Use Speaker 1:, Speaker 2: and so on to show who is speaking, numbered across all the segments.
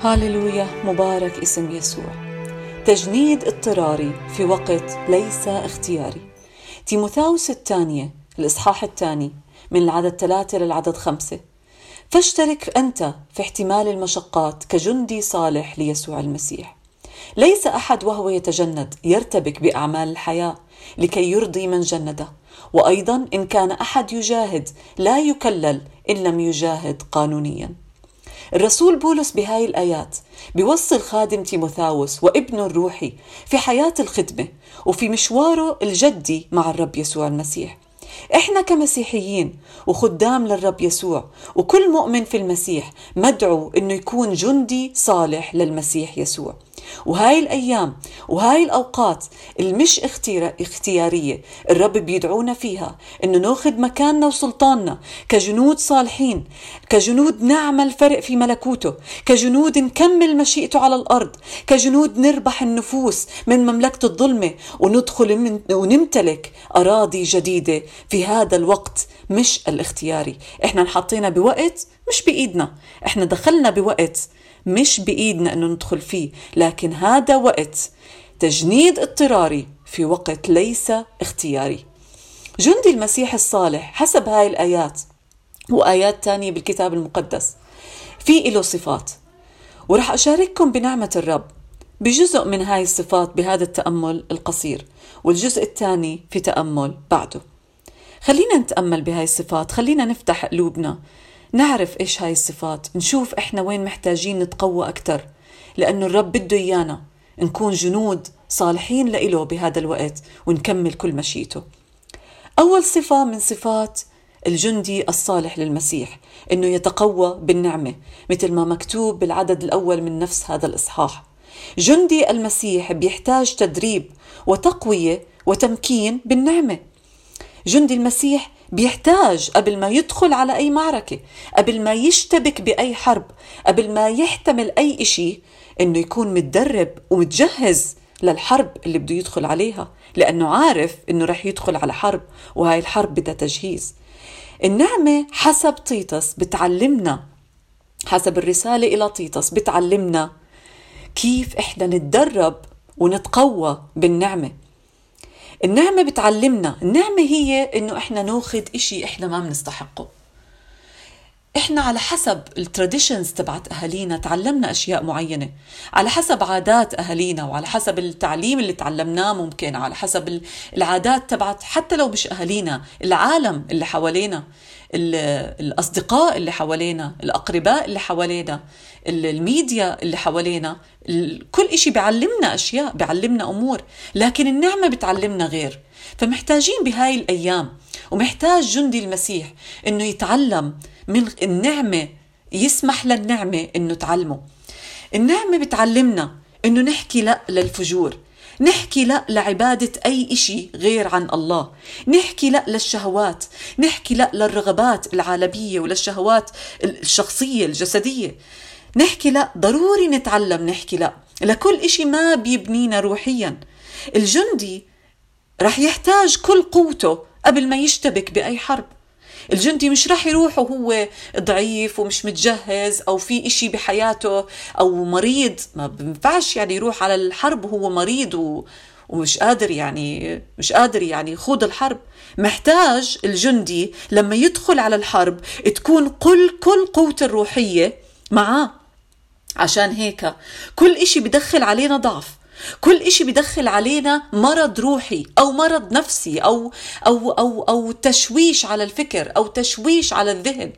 Speaker 1: هاللويا مبارك اسم يسوع. تجنيد اضطراري في وقت ليس اختياري. تيموثاوس الثانية الإصحاح الثاني من العدد ثلاثة للعدد خمسة. فاشترك أنت في احتمال المشقات كجندي صالح ليسوع المسيح. ليس أحد وهو يتجند يرتبك بأعمال الحياة لكي يرضي من جنده. وأيضا إن كان أحد يجاهد لا يكلل إن لم يجاهد قانونيا. الرسول بولس بهاي الآيات بيوصي الخادم تيموثاوس وابنه الروحي في حياة الخدمة وفي مشواره الجدي مع الرب يسوع المسيح. إحنا كمسيحيين وخدام للرب يسوع وكل مؤمن في المسيح مدعو إنه يكون جندي صالح للمسيح يسوع. وهاي الأيام وهاي الأوقات المش اختيارية الرب بيدعونا فيها إنه ناخذ مكاننا وسلطاننا كجنود صالحين كجنود نعمل فرق في ملكوته كجنود نكمل مشيئته على الأرض كجنود نربح النفوس من مملكة الظلمة وندخل ونمتلك أراضي جديدة في هذا الوقت مش الاختياري. إحنا انحطينا بوقت مش بإيدنا إحنا دخلنا بوقت مش بإيدنا أنه ندخل فيه لكن هذا وقت تجنيد اضطراري في وقت ليس اختياري. جندي المسيح الصالح حسب هاي الآيات وآيات تانية بالكتاب المقدس في له صفات. ورح أشارككم بنعمة الرب بجزء من هاي الصفات بهذا التأمل القصير والجزء الثاني في تأمل بعده. خلينا نتأمل بهاي الصفات خلينا نفتح قلوبنا نعرف إيش هاي الصفات نشوف إحنا وين محتاجين نتقوى أكثر لأنه الرب بده إيانا نكون جنود صالحين لإله بهذا الوقت ونكمل كل مشيته أول صفة من صفات الجندي الصالح للمسيح إنه يتقوى بالنعمة مثل ما مكتوب بالعدد الأول من نفس هذا الإصحاح. جندي المسيح بيحتاج تدريب وتقوية وتمكين بالنعمة. جندي المسيح بيحتاج قبل ما يدخل على أي معركة قبل ما يشتبك بأي حرب قبل ما يحتمل أي إشي إنه يكون متدرب ومتجهز للحرب اللي بده يدخل عليها لأنه عارف إنه رح يدخل على حرب وهاي الحرب بدها تجهيز. النعمة حسب تيتس بتعلمنا حسب الرسالة إلى تيتس بتعلمنا كيف إحنا نتدرب ونتقوى بالنعمة. النعمة بتعلمنا. النعمة هي إنه إحنا ناخذ إشي إحنا ما بنستحقه. إحنا على حسب ال traditions تبعت أهالينا تعلمنا أشياء معينة. على حسب عادات أهالينا وعلى حسب التعليم اللي تعلمناه ممكن على حسب العادات تبعت حتى لو مش أهالينا العالم اللي حوالينا الأصدقاء اللي حوالينا الأقرباء اللي حوالينا الميديا اللي حوالينا كل إشي بيعلمنا أشياء بيعلمنا أمور لكن النعمة بتعلمنا غير. فمحتاجين بهاي الأيام ومحتاج جندي المسيح إنه يتعلم من النعمة يسمح للنعمة إنه تعلمه. النعمة بتعلمنا إنه نحكي لا للفجور نحكي لا لعبادة أي إشي غير عن الله نحكي لا للشهوات نحكي لا للرغبات العالمية وللشهوات الشخصية الجسدية نحكي لا ضروري نتعلم نحكي لا. لكل إشي ما بيبنينا روحيا. الجندي رح يحتاج كل قوته قبل ما يشتبك بأي حرب. الجندي مش رح يروح وهو ضعيف ومش متجهز أو في إشي بحياته أو مريض. ما بينفعش يعني يروح على الحرب وهو مريض و ومش قادر يعني مش قادر يعني يخوض الحرب. محتاج الجندي لما يدخل على الحرب تكون كل كل قوته الروحية معاه. عشان هيك كل إشي بدخل علينا ضعف. كل إشي بدخل علينا مرض روحي أو مرض نفسي أو أو أو أو تشويش على الفكر أو تشويش على الذهن.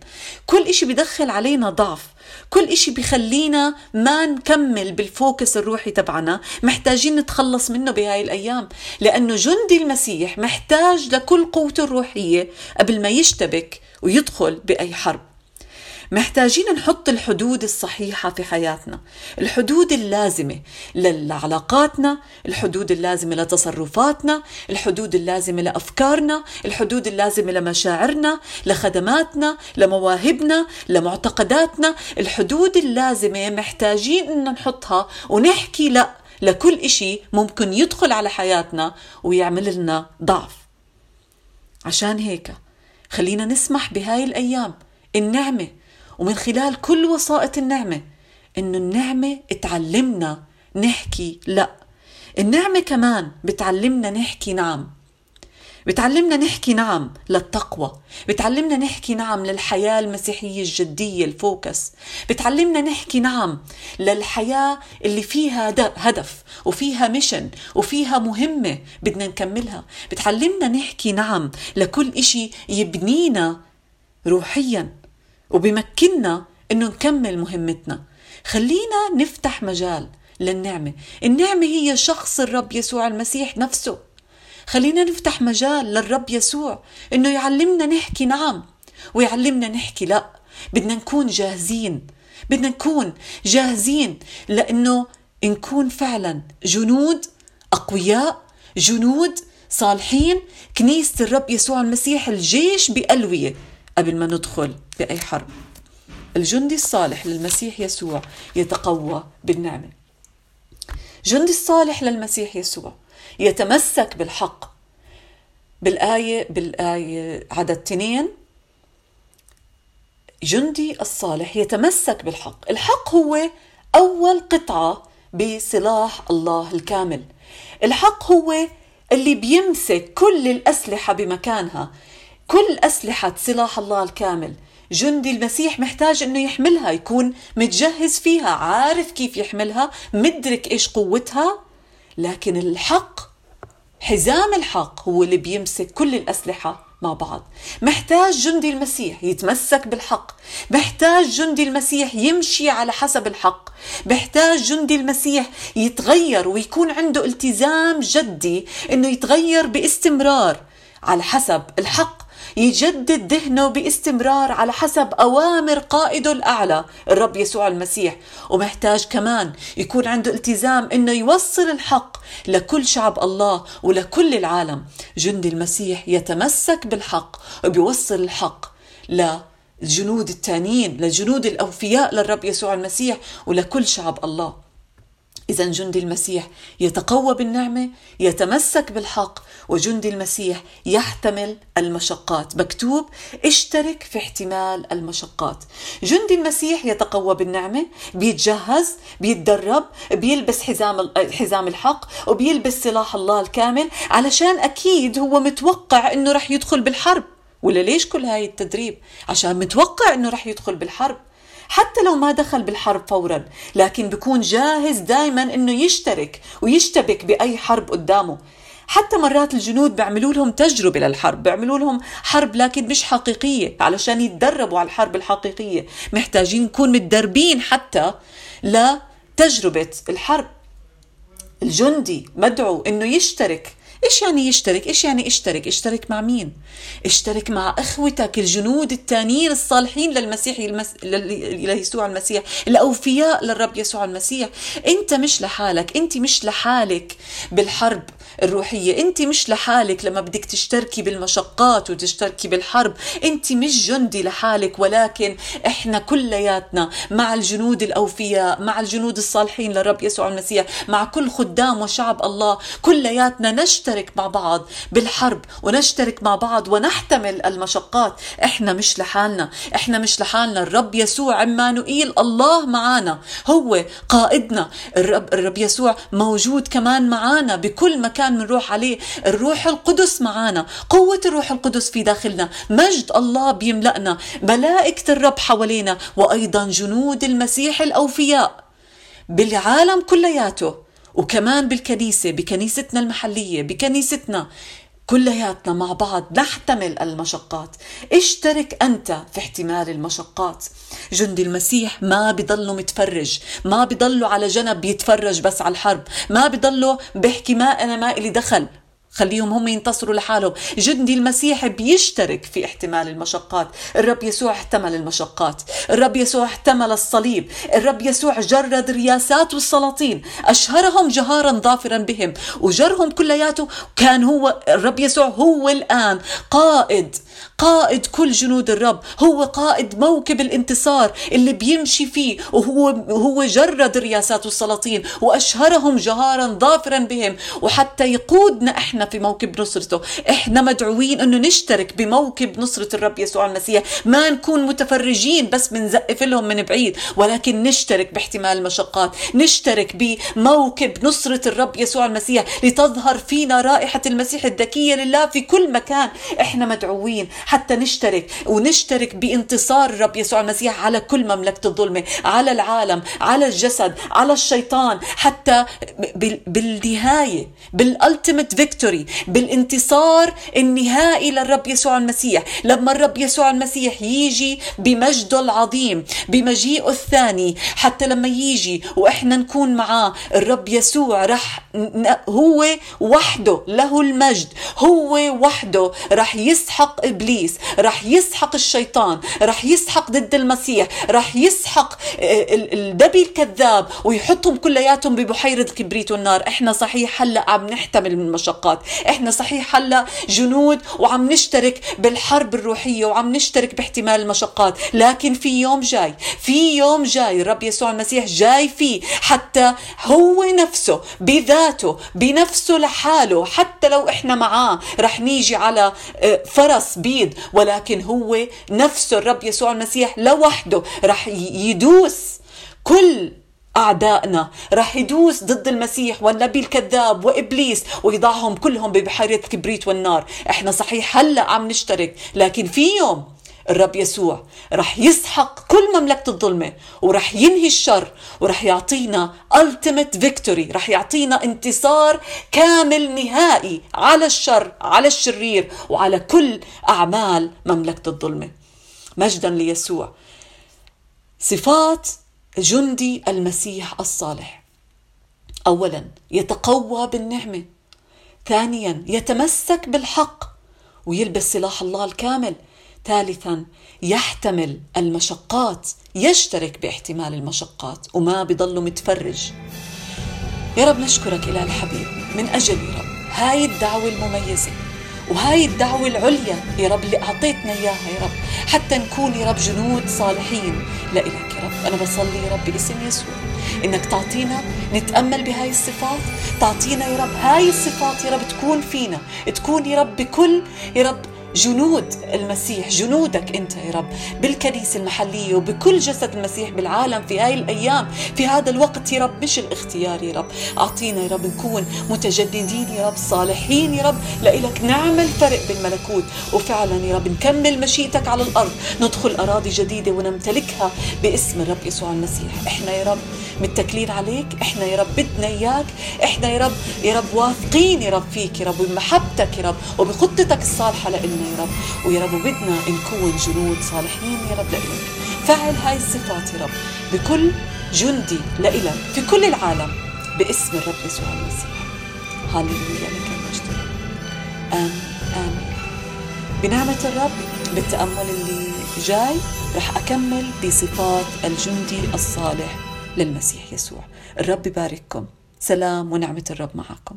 Speaker 1: كل إشي بدخل علينا ضعف. كل إشي بخلينا ما نكمل بالفوكس الروحي تبعنا. محتاجين نتخلص منه بهاي الأيام. لأنه جندي المسيح محتاج لكل قوته الروحية قبل ما يشتبك ويدخل بأي حرب. محتاجين نحط الحدود الصحيحة في حياتنا. الحدود اللازمة لعلاقاتنا الحدود اللازمة لتصرفاتنا الحدود اللازمة لأفكارنا الحدود اللازمة لمشاعرنا لخدماتنا لمواهبنا لمعتقداتنا. الحدود اللازمة محتاجين أن نحطها ونحكي لا لكل إشي ممكن يدخل على حياتنا ويعمل لنا ضعف. عشان هيك خلينا نسمح بهاي الأيام. النعمة ومن خلال كل وسائط النعمة إنه النعمة تعلمنا نحكي لأ. النعمة كمان بتعلمنا نحكي نعم. بتعلمنا نحكي نعم للتقوى بتعلمنا نحكي نعم للحياة المسيحية الجدية ال focus. بتعلمنا نحكي نعم للحياة اللي فيها هدف وفيها mission وفيها مهمة بدنا نكملها. بتعلمنا نحكي نعم لكل إشي يبنينا روحيا. وبمكننا إنه نكمل مهمتنا. خلينا نفتح مجال للنعمة. النعمة هي شخص الرب يسوع المسيح نفسه. خلينا نفتح مجال للرب يسوع إنه يعلمنا نحكي نعم ويعلمنا نحكي لا. بدنا نكون جاهزين. بدنا نكون جاهزين لإنه نكون فعلا جنود أقوياء جنود صالحين كنيسة الرب يسوع المسيح الجيش بألوية قبل ما ندخل. بأي حرب. الجندي الصالح للمسيح يسوع يتقوى بالنعمة. جندي الصالح للمسيح يسوع يتمسك بالحق. بالآية بالآية عدد اثنين. جندي الصالح يتمسك بالحق. الحق هو أول قطعة بسلاح الله الكامل. الحق هو اللي بيمسك كل الأسلحة بمكانها. كل أسلحة سلاح الله الكامل. جندي المسيح محتاج إنه يحملها يكون متجهز فيها عارف كيف يحملها مدرك إيش قوتها. لكن الحق حزام الحق هو اللي بيمسك كل الأسلحة مع بعض. محتاج جندي المسيح يتمسك بالحق. محتاج جندي المسيح يمشي على حسب الحق. محتاج جندي المسيح يتغير ويكون عنده التزام جدي إنه يتغير باستمرار على حسب الحق. يجدد ذهنه باستمرار على حسب أوامر قائده الأعلى الرب يسوع المسيح. ومحتاج كمان يكون عنده التزام أنه يوصل الحق لكل شعب الله ولكل العالم. جندي المسيح يتمسك بالحق وبيوصل الحق للجنود التانيين للجنود الأوفياء للرب يسوع المسيح ولكل شعب الله. إذا جندي المسيح يتقوى بالنعمة يتمسك بالحق وجندي المسيح يحتمل المشقات. مكتوب اشترك في احتمال المشقات. جندي المسيح يتقوى بالنعمة بيتجهز بيتدرب بيلبس حزام حزام الحق وبيلبس سلاح الله الكامل علشان أكيد هو متوقع إنه رح يدخل بالحرب. ولا ليش كل هاي التدريب؟ عشان متوقع إنه رح يدخل بالحرب. حتى لو ما دخل بالحرب فورا لكن بيكون جاهز دائما إنه يشترك ويشتبك بأي حرب قدامه. حتى مرات الجنود بيعملوا لهم تجربة للحرب بيعملوا لهم حرب لكن مش حقيقية علشان يتدربوا على الحرب الحقيقية. محتاجين نكون متدربين حتى لتجربة الحرب. الجندي مدعو إنه يشترك إيش يعني يشترك؟ إيش يعني اشترك اشترك مع مين؟ اشترك مع إخوتك الجنود التانيين الصالحين للمسيح المس... ليسوع المسيح الاوفياء للرب يسوع المسيح. أنت مش لحالك أنت مش لحالك بالحرب. الروحية. انت مش لحالك لما بدك تشتركي بالمشقات وتشتركي بالحرب. انت مش جندي لحالك ولكن إحنا كلياتنا مع الجنود الأوفياء مع الجنود الصالحين للرب يسوع المسيح مع كل خدام وشعب الله كلياتنا نشترك مع بعض بالحرب ونشترك مع بعض ونحتمل المشقات. إحنا مش لحالنا إحنا مش لحالنا. الرب يسوع عمانوئيل الله معانا. هو قائدنا. الرب, الرب يسوع موجود كمان معانا بكل مكان. مكان بنروح عليه الروح القدس معانا قوة الروح القدس في داخلنا مجد الله بيملأنا ملائكة الرب حوالينا وأيضا جنود المسيح الأوفياء بالعالم كلياته وكمان بالكنيسة بكنيستنا المحلية بكنيستنا كلياتنا مع بعض نحتمل المشقات. اشترك أنت في احتمال المشقات. جندي المسيح ما بضله متفرج ما بضله على جنب بيتفرج بس على الحرب ما بضله بيحكي ما أنا ما إلي دخل. خليهم هم ينتصروا لحالهم. جندي المسيح بيشترك في احتمال المشقات. الرب يسوع احتمل المشقات. الرب يسوع احتمل الصليب. الرب يسوع جرد الرياسات والسلاطين أشهرهم جهارا ظافرا بهم. وجرهم كلياته كان هو الرب يسوع هو الآن قائد. قائد كل جنود الرب. هو قائد موكب الانتصار اللي بيمشي فيه. وهو هو جرد الرياسات والسلاطين وأشهرهم جهارا ظافرا بهم. وحتى يقودنا إحنا إحنا في موكب نصرته. إحنا مدعوين أنه نشترك بموكب نصرة الرب يسوع المسيح. ما نكون متفرجين بس بنزقف لهم من بعيد ولكن نشترك باحتمال المشقات نشترك بموكب نصرة الرب يسوع المسيح لتظهر فينا رائحة المسيح الذكية لله في كل مكان. إحنا مدعوين حتى نشترك ونشترك بانتصار الرب يسوع المسيح على كل مملكة الظلمة على العالم على الجسد على الشيطان حتى بالنهاية بال ultimate victory بالانتصار النهائي للرب يسوع المسيح. لما الرب يسوع المسيح يجي بمجده العظيم بمجيئه الثاني حتى لما يجي وإحنا نكون معاه الرب يسوع رح هو وحده له المجد. هو وحده رح يسحق إبليس رح يسحق الشيطان رح يسحق ضد المسيح رح يسحق آه، الدبي الكذاب ويحطهم كلياتهم ببحيرة الكبريت والنار. إحنا صحيح هلأ عم نحتمل من المشقات. إحنا صحيح هلا جنود وعم نشترك بالحرب الروحية وعم نشترك باحتمال المشقات لكن في يوم جاي في يوم جاي الرب يسوع المسيح جاي فيه حتى هو نفسه بذاته بنفسه لحاله حتى لو إحنا معاه رح نيجي على آه، فرس بيض ولكن هو نفسه الرب يسوع المسيح لوحده رح يدوس كل أعدائنا رح يدوس ضد المسيح والنبي الكذاب وإبليس ويضعهم كلهم ببحيرة كبريت والنار. إحنا صحيح هلأ عم نشترك لكن في يوم الرب يسوع رح يسحق كل مملكة الظلمة ورح ينهي الشر ورح يعطينا ultimate victory رح يعطينا انتصار كامل نهائي على الشر على الشرير وعلى كل أعمال مملكة الظلمة. مجدا ليسوع. صفات جندي المسيح الصالح. اولا يتقوى بالنعمة. ثانيا يتمسك بالحق ويلبس سلاح الله الكامل. ثالثا يحتمل المشقات يشترك باحتمال المشقات وما بضل متفرج. يا رب نشكرك إله الحبيب من أجل يا رب هاي الدعوة المميزة. وهاي الدعوة العليا يا رب اللي أعطيتنا إياها يا رب. حتى نكون يا رب جنود صالحين. لإلك يا رب. أنا بصلي يا رب باسم يسوع. إنك تعطينا نتأمل بهاي الصفات. تعطينا يا رب هاي الصفات يا رب تكون فينا. تكون يا رب بكل يا رب جنود المسيح جنودك أنت يا رب بالكنيسة المحلية وبكل جسد المسيح بالعالم في هاي الأيام في هذا الوقت يا رب مش الاختيار يا رب. أعطينا يا رب نكون متجددين يا رب صالحين يا رب لإلك نعمل فرق بالملكوت. وفعلا يا رب نكمل مشيئتك على الأرض ندخل أراضي جديدة ونمتلكها باسم الرب يسوع المسيح. إحنا يا رب متكلين عليك إحنا يا رب بدنا إياك إحنا يا رب يا رب واثقين يا رب فيك يا رب وبمحبتك يا رب وبخطتك الصالحة يا رب ويا رب بدنا نكون جنود صالحين يا رب لإلك. فعل هاي الصفات يا رب بكل جندي لإلك في كل العالم باسم الرب يسوع المسيح. هاليلويا لك المجد آمين آمين. بنعمة الرب بالتأمل اللي جاي رح أكمل بصفات الجندي الصالح للمسيح يسوع. الرب يبارككم. سلام ونعمة الرب معكم.